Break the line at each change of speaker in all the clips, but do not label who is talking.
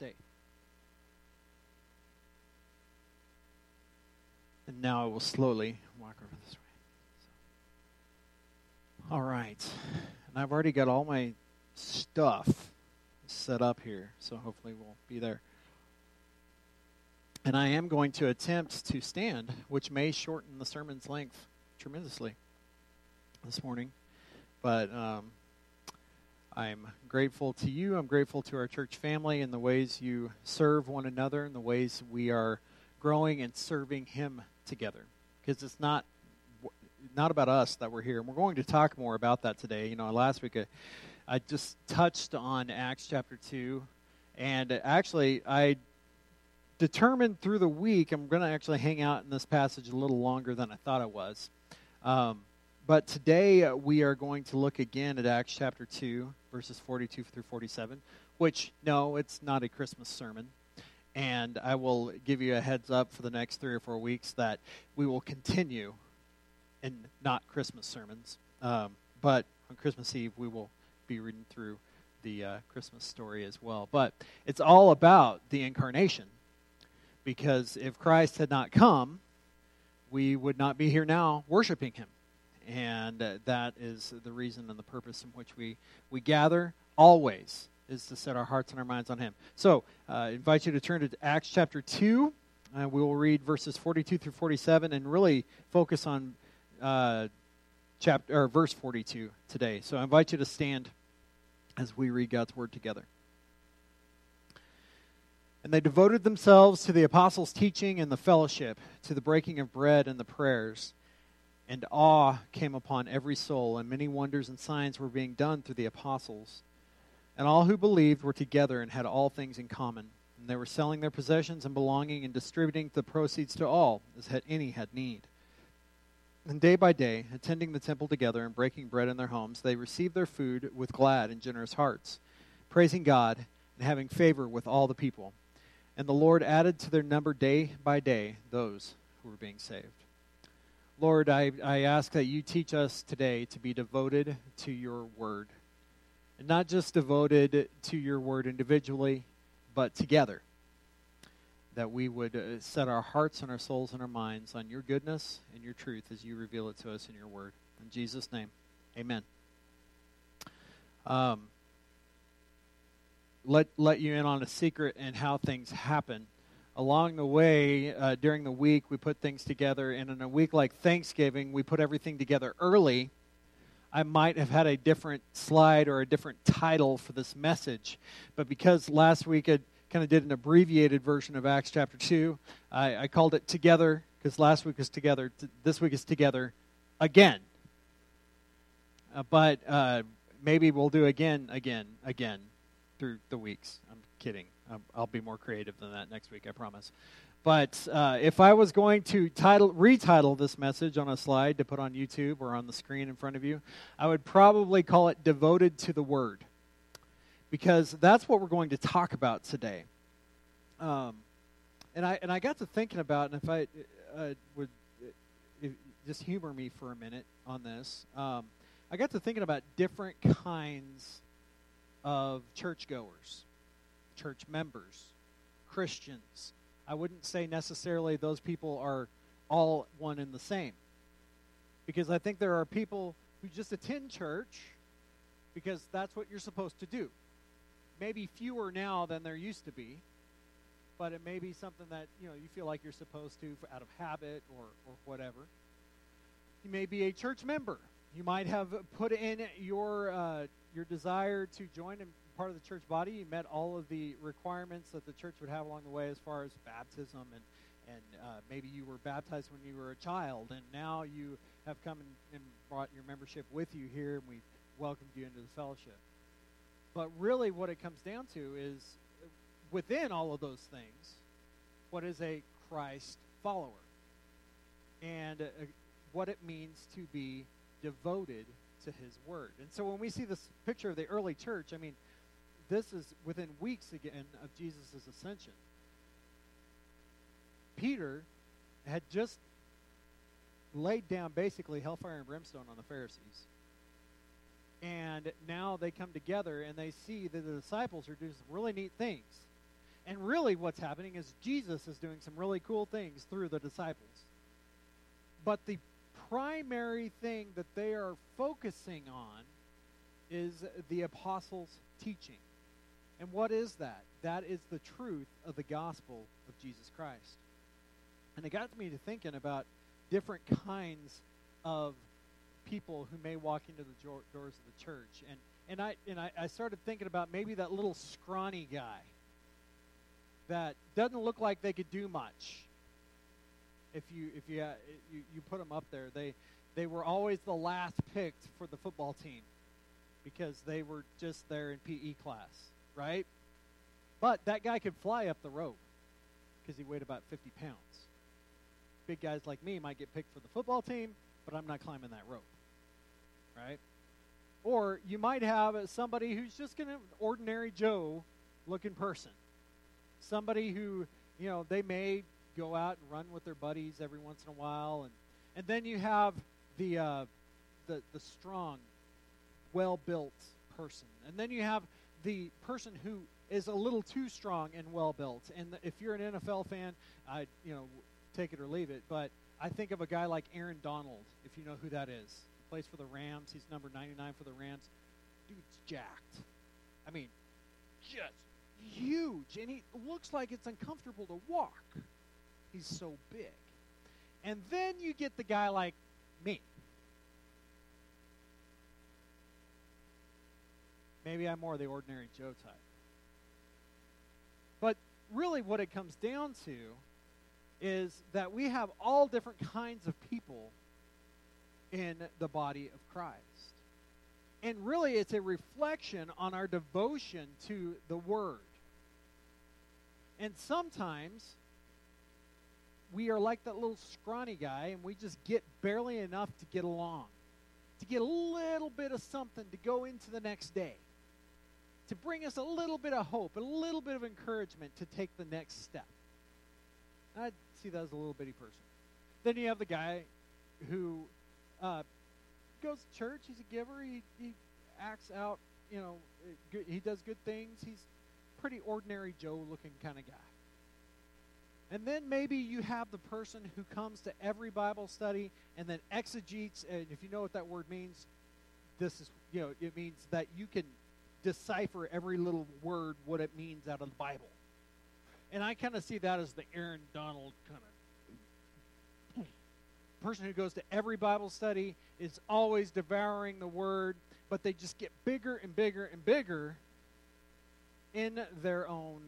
day. And now I will slowly walk over this way. All right. And I've already got all my stuff set up here, so hopefully we'll be there. And I am going to attempt to stand, which may shorten the sermon's length tremendously this morning. But um, I'm grateful to you. I'm grateful to our church family and the ways you serve one another and the ways we are growing and serving Him together. Because it's not not about us that we're here, and we're going to talk more about that today. You know, last week I, I just touched on Acts chapter two, and actually I determined through the week I'm going to actually hang out in this passage a little longer than I thought I was. Um, but today uh, we are going to look again at Acts chapter 2, verses 42 through 47, which, no, it's not a Christmas sermon. And I will give you a heads up for the next three or four weeks that we will continue in not Christmas sermons. Um, but on Christmas Eve, we will be reading through the uh, Christmas story as well. But it's all about the incarnation. Because if Christ had not come, we would not be here now worshiping him. And uh, that is the reason and the purpose in which we, we gather always is to set our hearts and our minds on him. So uh, I invite you to turn to Acts chapter 2. Uh, we will read verses 42 through 47 and really focus on uh, chapter or verse 42 today. So I invite you to stand as we read God's word together. And they devoted themselves to the apostles' teaching and the fellowship, to the breaking of bread and the prayers. And awe came upon every soul, and many wonders and signs were being done through the apostles. And all who believed were together and had all things in common. And they were selling their possessions and belonging and distributing the proceeds to all, as had any had need. And day by day, attending the temple together and breaking bread in their homes, they received their food with glad and generous hearts, praising God and having favor with all the people. And the Lord added to their number day by day those who were being saved. Lord, I, I ask that you teach us today to be devoted to your word. And not just devoted to your word individually, but together. That we would uh, set our hearts and our souls and our minds on your goodness and your truth as you reveal it to us in your word. In Jesus' name, amen. Um, let let you in on a secret and how things happen. Along the way, uh, during the week, we put things together, and in a week like Thanksgiving, we put everything together early. I might have had a different slide or a different title for this message, but because last week I kind of did an abbreviated version of Acts chapter 2, I, I called it Together, because last week was Together. This week is Together again. Uh, but uh, maybe we'll do again, again, again through the weeks. I'm kidding. I'll be more creative than that next week, I promise. But uh, if I was going to title, retitle this message on a slide to put on YouTube or on the screen in front of you, I would probably call it Devoted to the Word. Because that's what we're going to talk about today. Um, and, I, and I got to thinking about, and if I uh, would uh, just humor me for a minute on this, um, I got to thinking about different kinds of churchgoers, church members, Christians. I wouldn't say necessarily those people are all one and the same. Because I think there are people who just attend church because that's what you're supposed to do. Maybe fewer now than there used to be, but it may be something that you know you feel like you're supposed to out of habit or, or whatever. You may be a church member. You might have put in your uh, your desire to join in part of the church body, you met all of the requirements that the church would have along the way as far as baptism and and uh, maybe you were baptized when you were a child, and now you have come and, and brought your membership with you here, and we've welcomed you into the fellowship. But really, what it comes down to is within all of those things, what is a Christ follower? And uh, what it means to be devoted to his word. And so when we see this picture of the early church, I mean, this is within weeks again of Jesus' ascension. Peter had just laid down basically hellfire and brimstone on the Pharisees. And now they come together and they see that the disciples are doing some really neat things. And really, what's happening is Jesus is doing some really cool things through the disciples. But the primary thing that they are focusing on is the apostles' teaching. And what is that? That is the truth of the gospel of Jesus Christ. And it got me to thinking about different kinds of people who may walk into the doors of the church. And, and, I, and I, I started thinking about maybe that little scrawny guy that doesn't look like they could do much. If you if you uh, you, you put them up there, they they were always the last picked for the football team because they were just there in PE class, right? But that guy could fly up the rope because he weighed about 50 pounds. Big guys like me might get picked for the football team, but I'm not climbing that rope, right? Or you might have somebody who's just an ordinary Joe looking person. Somebody who, you know, they may go out and run with their buddies every once in a while. And, and then you have the, uh, the, the strong, well built person. And then you have the person who is a little too strong and well built. And if you're an NFL fan, I, you know, take it or leave it. But I think of a guy like Aaron Donald, if you know who that is. He plays for the Rams. He's number 99 for the Rams. Dude's jacked. I mean, just huge. And he looks like it's uncomfortable to walk. He's so big. And then you get the guy like me. Maybe I'm more the ordinary Joe type. But really, what it comes down to is that we have all different kinds of people in the body of Christ. And really, it's a reflection on our devotion to the Word. And sometimes we are like that little scrawny guy and we just get barely enough to get along, to get a little bit of something to go into the next day, to bring us a little bit of hope, a little bit of encouragement to take the next step. I see that as a little bitty person. Then you have the guy who uh, goes to church. He's a giver. He, he acts out, you know, good, he does good things. He's pretty ordinary Joe looking kind of guy. And then maybe you have the person who comes to every Bible study and then exegetes, and if you know what that word means, this is, you know, it means that you can decipher every little word, what it means out of the Bible. And I kind of see that as the Aaron Donald kind of person who goes to every Bible study, is always devouring the Word, but they just get bigger and bigger and bigger in their own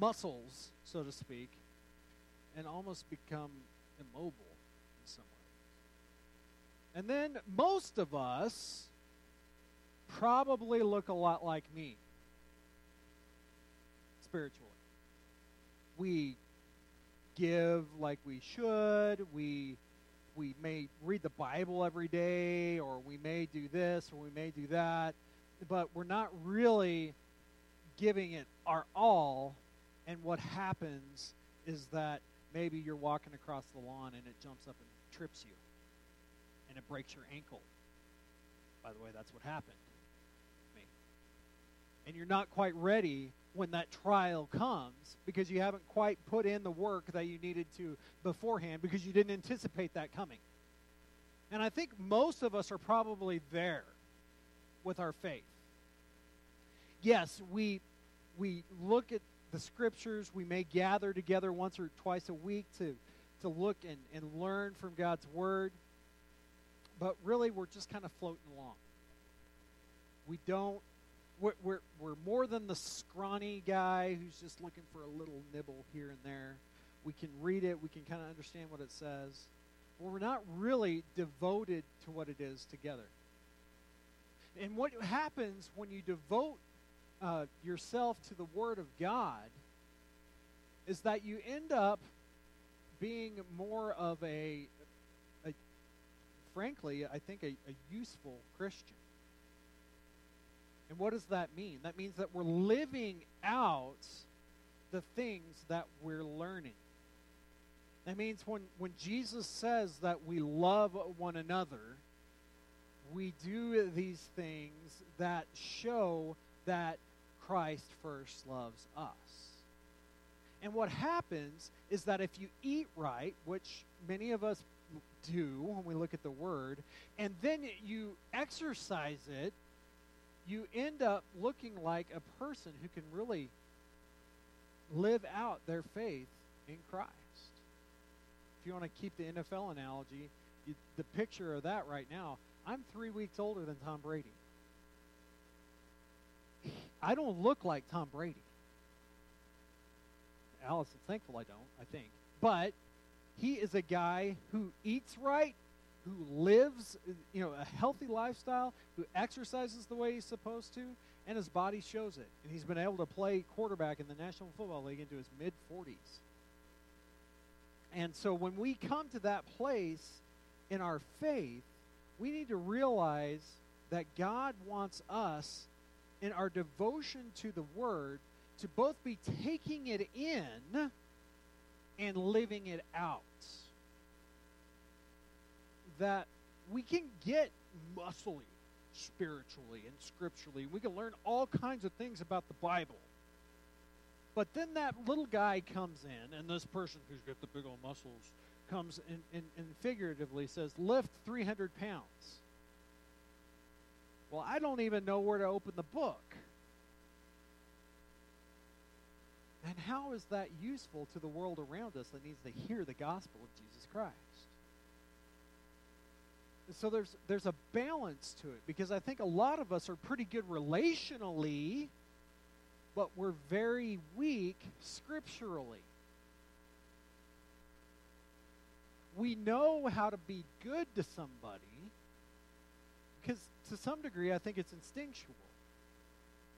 muscles, so to speak, and almost become immobile in some ways. And then most of us probably look a lot like me spiritually. We give like we should. We we may read the Bible every day, or we may do this, or we may do that, but we're not really giving it our all. And what happens is that maybe you're walking across the lawn and it jumps up and trips you, and it breaks your ankle. By the way, that's what happened. And you're not quite ready when that trial comes because you haven't quite put in the work that you needed to beforehand because you didn't anticipate that coming. And I think most of us are probably there with our faith. Yes, we we look at the scriptures, we may gather together once or twice a week to to look and, and learn from God's word. But really we're just kind of floating along. We don't we're, we're, we're more than the scrawny guy who's just looking for a little nibble here and there. We can read it, we can kind of understand what it says. But we're not really devoted to what it is together. And what happens when you devote uh, yourself to the Word of God is that you end up being more of a, a frankly, I think, a, a useful Christian. And what does that mean? That means that we're living out the things that we're learning. That means when, when Jesus says that we love one another, we do these things that show that Christ first loves us. And what happens is that if you eat right, which many of us do when we look at the word, and then you exercise it, you end up looking like a person who can really live out their faith in Christ. If you want to keep the NFL analogy, you, the picture of that right now, I'm three weeks older than Tom Brady. I don't look like Tom Brady. Allison's thankful I don't, I think. But he is a guy who eats right, who lives, you know, a healthy lifestyle, who exercises the way he's supposed to, and his body shows it. And he's been able to play quarterback in the National Football League into his mid 40s. And so when we come to that place in our faith, we need to realize that God wants us in our devotion to the Word to both be taking it in and living it out. That we can get muscly spiritually and scripturally. We can learn all kinds of things about the Bible. But then that little guy comes in, and this person who's got the big old muscles comes and, and, and figuratively says, Lift 300 pounds. Well, I don't even know where to open the book. And how is that useful to the world around us that needs to hear the gospel of Jesus Christ? So there's there's a balance to it because I think a lot of us are pretty good relationally, but we're very weak scripturally. We know how to be good to somebody because to some degree I think it's instinctual.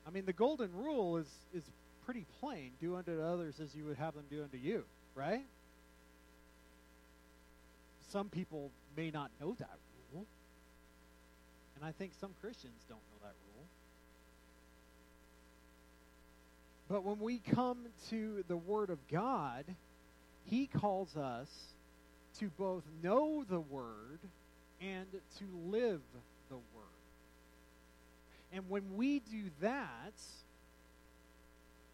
I mean the golden rule is is pretty plain do unto others as you would have them do unto you, right? Some people may not know that. And I think some Christians don't know that rule. But when we come to the Word of God, He calls us to both know the Word and to live the Word. And when we do that,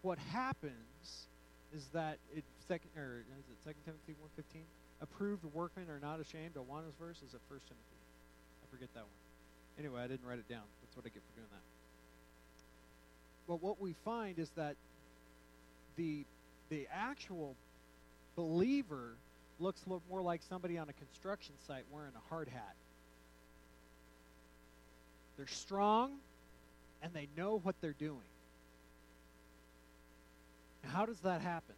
what happens is that it second or is it Second Timothy one fifteen? Approved workmen are not ashamed. Awana's verse is it First Timothy? I forget that one. Anyway, I didn't write it down. That's what I get for doing that. But what we find is that the the actual believer looks more like somebody on a construction site wearing a hard hat. They're strong and they know what they're doing. How does that happen?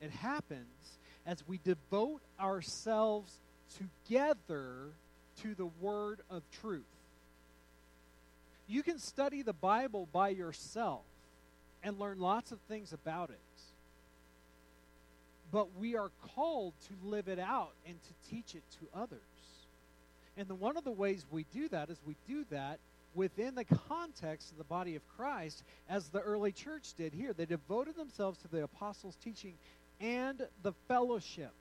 It happens as we devote ourselves together to the word of truth. You can study the Bible by yourself and learn lots of things about it. But we are called to live it out and to teach it to others. And the, one of the ways we do that is we do that within the context of the body of Christ, as the early church did here. They devoted themselves to the apostles' teaching and the fellowship.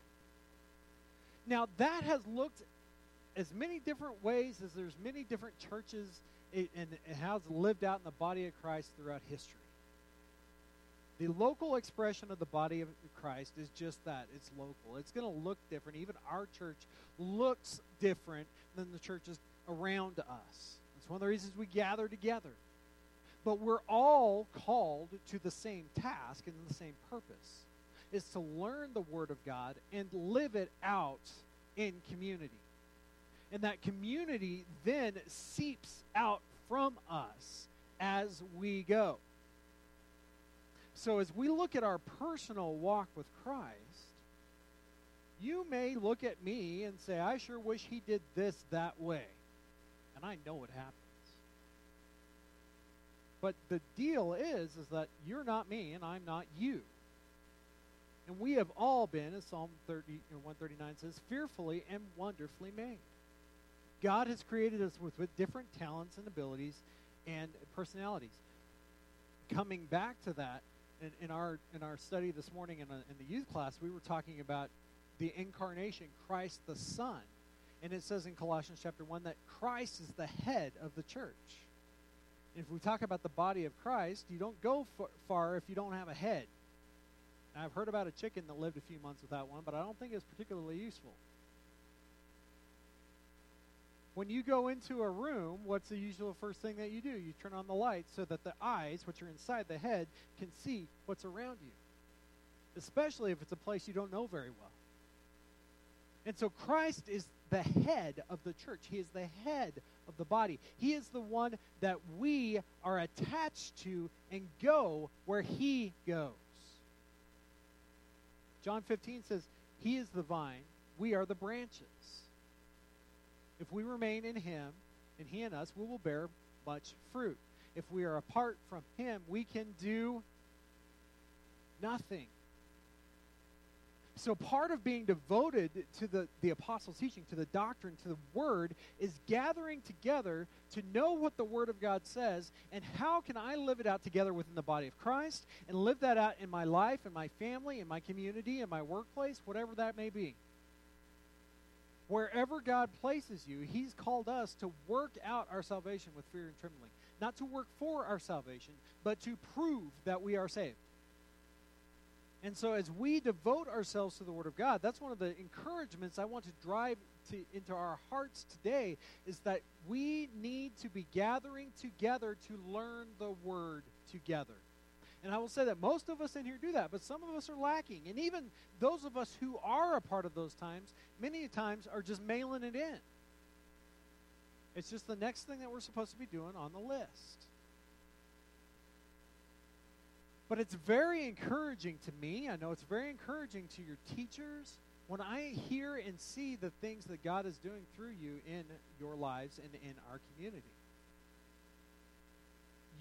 Now, that has looked as many different ways as there's many different churches and it has lived out in the body of Christ throughout history. The local expression of the body of Christ is just that. It's local. It's going to look different. Even our church looks different than the churches around us. It's one of the reasons we gather together. But we're all called to the same task and the same purpose is to learn the Word of God and live it out in community. And that community then seeps out from us as we go. So, as we look at our personal walk with Christ, you may look at me and say, I sure wish he did this that way and I know it happens. But the deal is, is that you're not me and I'm not you. And we have all been, as Psalm 30, 139 says, fearfully and wonderfully made. God has created us with, with different talents and abilities and personalities. Coming back to that, in, in our in our study this morning in, a, in the youth class, we were talking about the incarnation, Christ the Son. And it says in Colossians chapter 1 that Christ is the head of the church. If we talk about the body of Christ, you don't go far if you don't have a head. Now, I've heard about a chicken that lived a few months without one, but I don't think it's particularly useful. When you go into a room, what's the usual first thing that you do? You turn on the lights so that the eyes, which are inside the head, can see what's around you, especially if it's a place you don't know very well. And so Christ is the head of the church. He is the head of the body. He is the one that we are attached to and go where he goes. John 15 says, He is the vine, we are the branches. If we remain in him and he in us, we will bear much fruit. If we are apart from him, we can do nothing. So, part of being devoted to the, the apostles' teaching, to the doctrine, to the word, is gathering together to know what the word of God says and how can I live it out together within the body of Christ and live that out in my life, in my family, in my community, in my workplace, whatever that may be. Wherever God places you, He's called us to work out our salvation with fear and trembling. Not to work for our salvation, but to prove that we are saved. And so, as we devote ourselves to the Word of God, that's one of the encouragements I want to drive to, into our hearts today is that we need to be gathering together to learn the Word together. And I will say that most of us in here do that, but some of us are lacking. And even those of us who are a part of those times, many times are just mailing it in. It's just the next thing that we're supposed to be doing on the list. But it's very encouraging to me. I know it's very encouraging to your teachers when I hear and see the things that God is doing through you in your lives and in our community.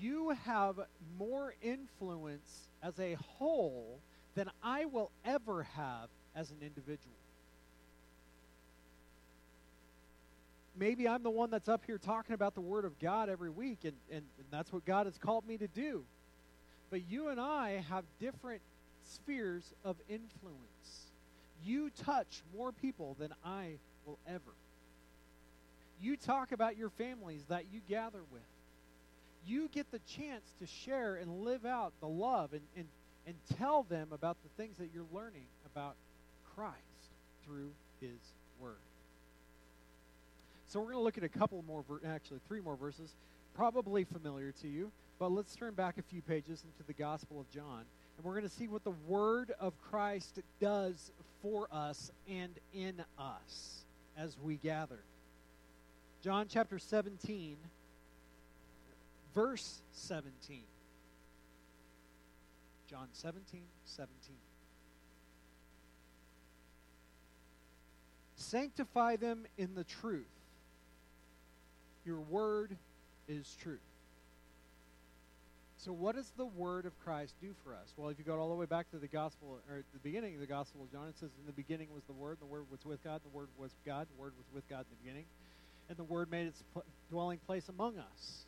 You have more influence as a whole than I will ever have as an individual. Maybe I'm the one that's up here talking about the Word of God every week, and, and, and that's what God has called me to do. But you and I have different spheres of influence. You touch more people than I will ever. You talk about your families that you gather with. You get the chance to share and live out the love and, and, and tell them about the things that you're learning about Christ through His Word. So we're going to look at a couple more, ver- actually three more verses, probably familiar to you. But let's turn back a few pages into the Gospel of John, and we're going to see what the Word of Christ does for us and in us as we gather. John chapter 17, verse 17. John 17, 17. Sanctify them in the truth. Your word is truth. So, what does the word of Christ do for us? Well, if you go all the way back to the gospel, or the beginning of the gospel of John, it says, In the beginning was the word, the word was with God, the word was God, the word was with God in the beginning, and the word made its dwelling place among us.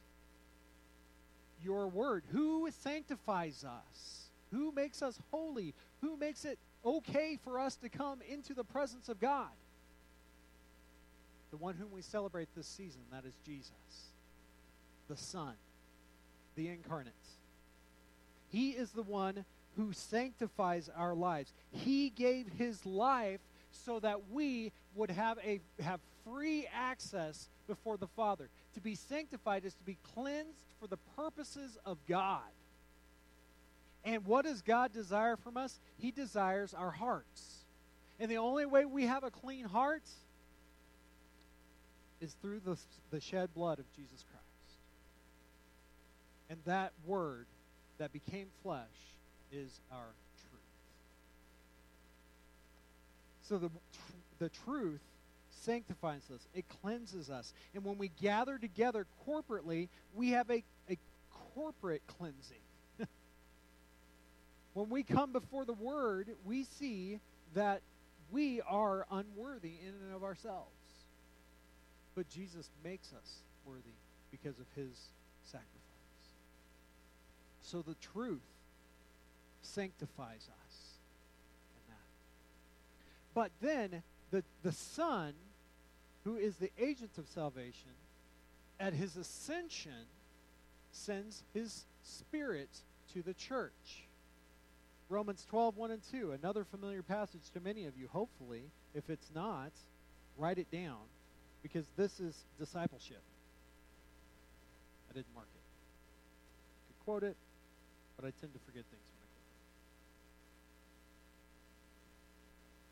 Your word. Who sanctifies us? Who makes us holy? Who makes it okay for us to come into the presence of God? The one whom we celebrate this season, that is Jesus, the Son the incarnate. He is the one who sanctifies our lives. He gave his life so that we would have a have free access before the Father. To be sanctified is to be cleansed for the purposes of God. And what does God desire from us? He desires our hearts. And the only way we have a clean heart is through the, the shed blood of Jesus Christ. And that word that became flesh is our truth. So the, the truth sanctifies us, it cleanses us. And when we gather together corporately, we have a, a corporate cleansing. when we come before the Word, we see that we are unworthy in and of ourselves. But Jesus makes us worthy because of his sacrifice. So the truth sanctifies us in that. But then the, the Son, who is the agent of salvation, at his ascension, sends his Spirit to the church. Romans 12, 1 and 2, another familiar passage to many of you, hopefully. If it's not, write it down because this is discipleship. I didn't mark it. I could quote it, but I tend to forget things when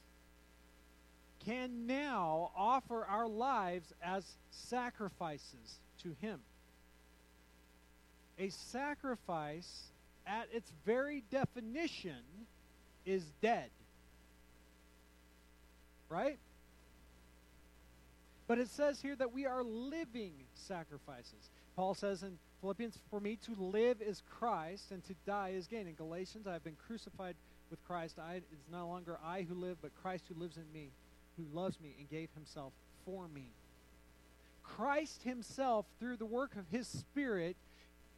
can now offer our lives as sacrifices to Him. A sacrifice, at its very definition, is dead. Right? But it says here that we are living sacrifices. Paul says in Philippians, For me to live is Christ, and to die is gain. In Galatians, I have been crucified with Christ. I, it is no longer I who live, but Christ who lives in me, who loves me and gave himself for me. Christ himself, through the work of his Spirit,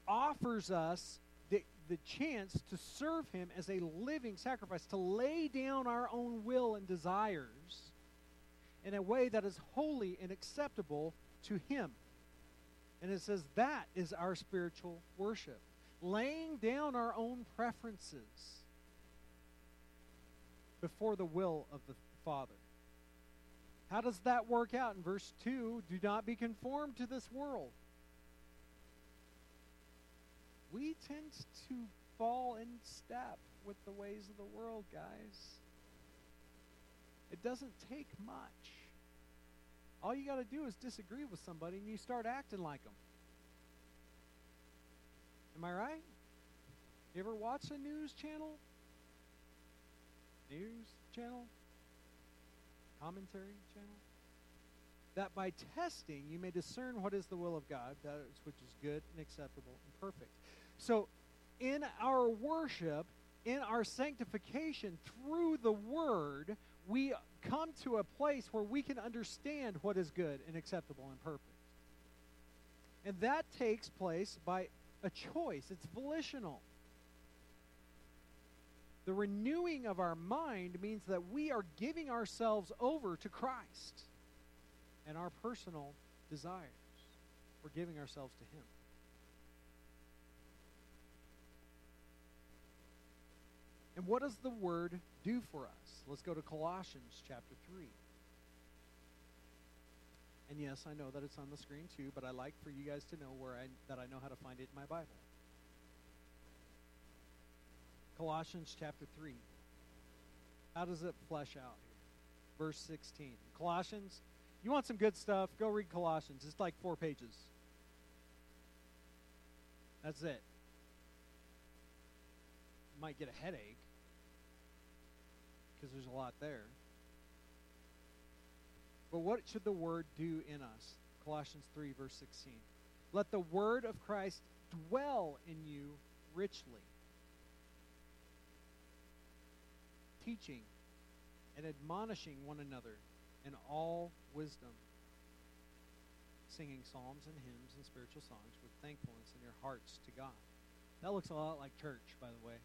offers us the, the chance to serve him as a living sacrifice, to lay down our own will and desires in a way that is holy and acceptable to him. And it says that is our spiritual worship. Laying down our own preferences before the will of the Father. How does that work out in verse 2? Do not be conformed to this world. We tend to fall in step with the ways of the world, guys. It doesn't take much. All you got to do is disagree with somebody and you start acting like them. Am I right? You ever watch a news channel? News channel? Commentary channel? That by testing you may discern what is the will of God, that is, which is good and acceptable and perfect. So, in our worship, in our sanctification through the Word, we come to a place where we can understand what is good and acceptable and perfect. And that takes place by a choice, it's volitional. The renewing of our mind means that we are giving ourselves over to Christ and our personal desires. We're giving ourselves to Him. And what does the Word do for us? Let's go to Colossians chapter 3. And yes, I know that it's on the screen too, but I like for you guys to know where I that I know how to find it in my Bible. Colossians chapter 3. How does it flesh out here? Verse 16. Colossians, you want some good stuff? Go read Colossians. It's like four pages. That's it. You might get a headache because there's a lot there. But what should the word do in us? Colossians 3, verse 16. Let the word of Christ dwell in you richly, teaching and admonishing one another in all wisdom, singing psalms and hymns and spiritual songs with thankfulness in your hearts to God. That looks a lot like church, by the way.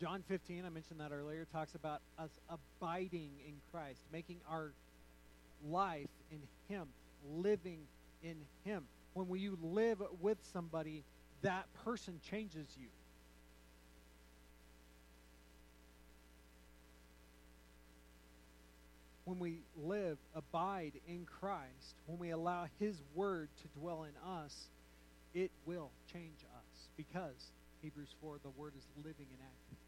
John 15, I mentioned that earlier, talks about us abiding in Christ, making our life in Him, living in Him. When you live with somebody, that person changes you. When we live, abide in Christ, when we allow His Word to dwell in us, it will change us because Hebrews 4, the Word is living and active.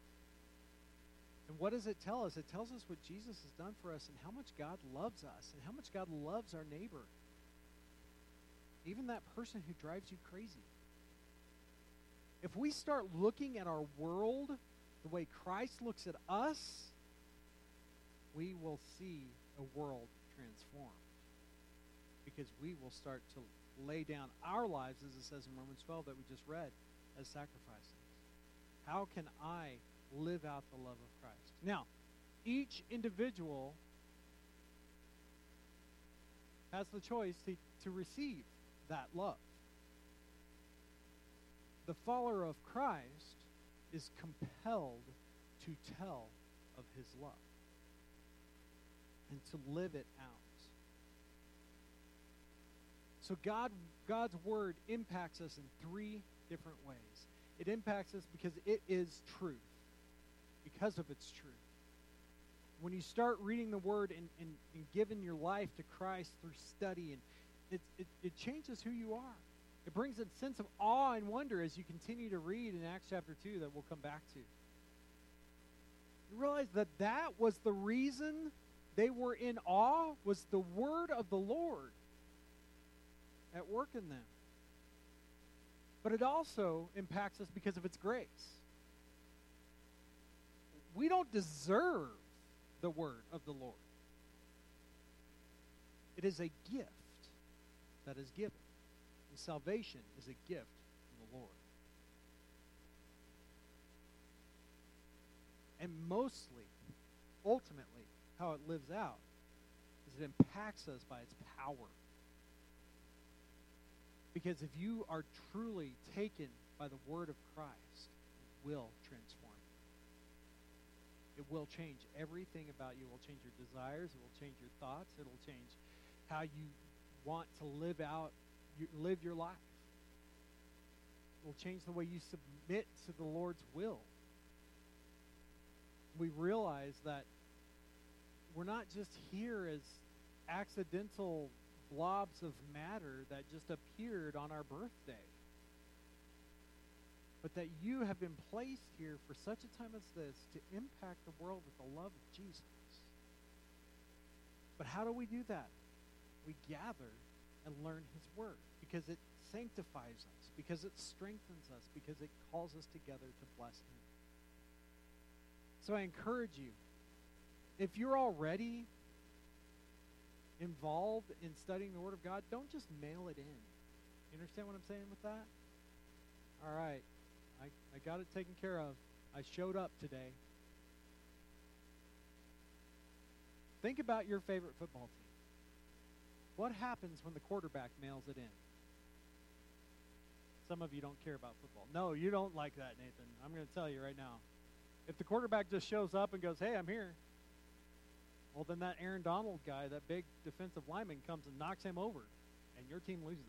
And what does it tell us? It tells us what Jesus has done for us and how much God loves us and how much God loves our neighbor. Even that person who drives you crazy. If we start looking at our world the way Christ looks at us, we will see a world transformed. Because we will start to lay down our lives, as it says in Romans 12 that we just read, as sacrifices? How can I live out the love of Christ? Now, each individual has the choice to, to receive that love. The follower of Christ is compelled to tell of his love and to live it out. So God God's word impacts us in three different ways. It impacts us because it is truth. Because of its truth. When you start reading the word and, and, and giving your life to Christ through study, and it, it, it changes who you are. It brings a sense of awe and wonder as you continue to read in Acts chapter 2 that we'll come back to. You realize that that was the reason they were in awe was the word of the Lord at work in them. But it also impacts us because of its grace. We don't deserve the word of the Lord. It is a gift that is given. And salvation is a gift from the Lord. And mostly, ultimately, how it lives out is it impacts us by its power. Because if you are truly taken by the word of Christ, it will transform you. It will change everything about you. It will change your desires. It will change your thoughts. It will change how you want to live out, live your life. It will change the way you submit to the Lord's will. We realize that we're not just here as accidental blobs of matter that just appeared on our birthday. But that you have been placed here for such a time as this to impact the world with the love of Jesus. But how do we do that? We gather and learn His Word because it sanctifies us, because it strengthens us, because it calls us together to bless Him. So I encourage you, if you're already involved in studying the Word of God, don't just mail it in. You understand what I'm saying with that? All right. I, I got it taken care of. I showed up today. Think about your favorite football team. What happens when the quarterback mails it in? Some of you don't care about football. No, you don't like that, Nathan. I'm going to tell you right now. If the quarterback just shows up and goes, hey, I'm here, well, then that Aaron Donald guy, that big defensive lineman, comes and knocks him over, and your team loses.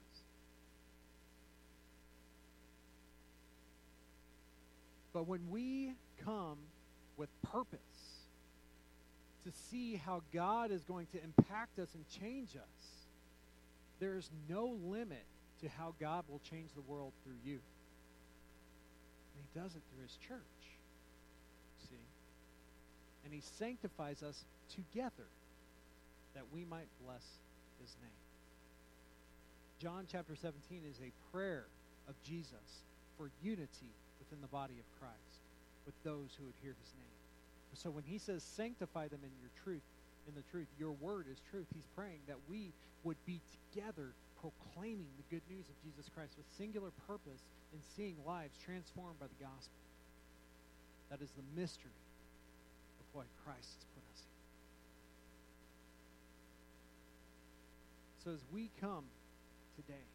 But when we come with purpose to see how God is going to impact us and change us, there's no limit to how God will change the world through you. And He does it through His church. See? And He sanctifies us together that we might bless his name. John chapter 17 is a prayer of Jesus for unity within the body of Christ with those who hear his name. So when he says sanctify them in your truth, in the truth, your word is truth, he's praying that we would be together proclaiming the good news of Jesus Christ with singular purpose in seeing lives transformed by the gospel. That is the mystery of what Christ has put us in. So as we come today,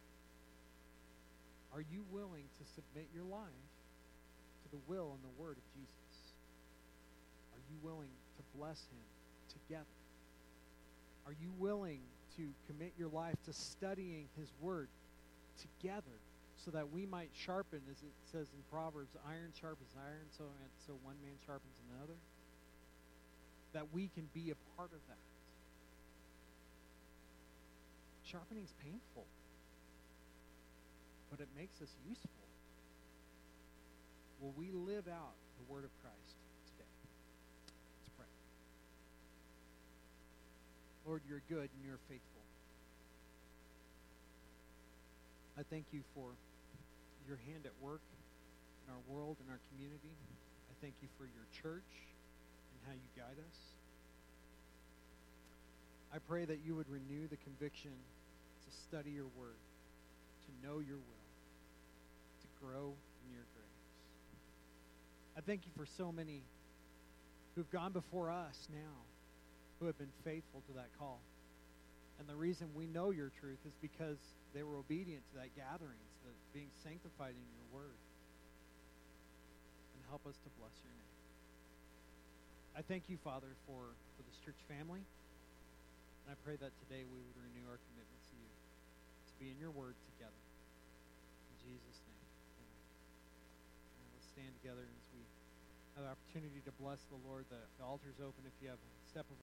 are you willing to submit your life to the will and the word of Jesus? You willing to bless him together? Are you willing to commit your life to studying his word together so that we might sharpen, as it says in Proverbs, iron sharpens iron, so, so one man sharpens another? That we can be a part of that. Sharpening is painful, but it makes us useful. Will we live out the word of Christ today? Let's pray. Lord, you're good and you're faithful. I thank you for your hand at work in our world, and our community. I thank you for your church and how you guide us. I pray that you would renew the conviction to study your word, to know your will, to grow in your grace. I thank you for so many who've gone before us now, who have been faithful to that call. And the reason we know your truth is because they were obedient to that gathering, to the, being sanctified in your word. And help us to bless your name. I thank you, Father, for, for this church family. And I pray that today we would renew our commitment to you, to be in your word together. In Jesus' name. Amen. And let's stand together as we have the opportunity to bless the Lord. The, the altar's open if you have a step of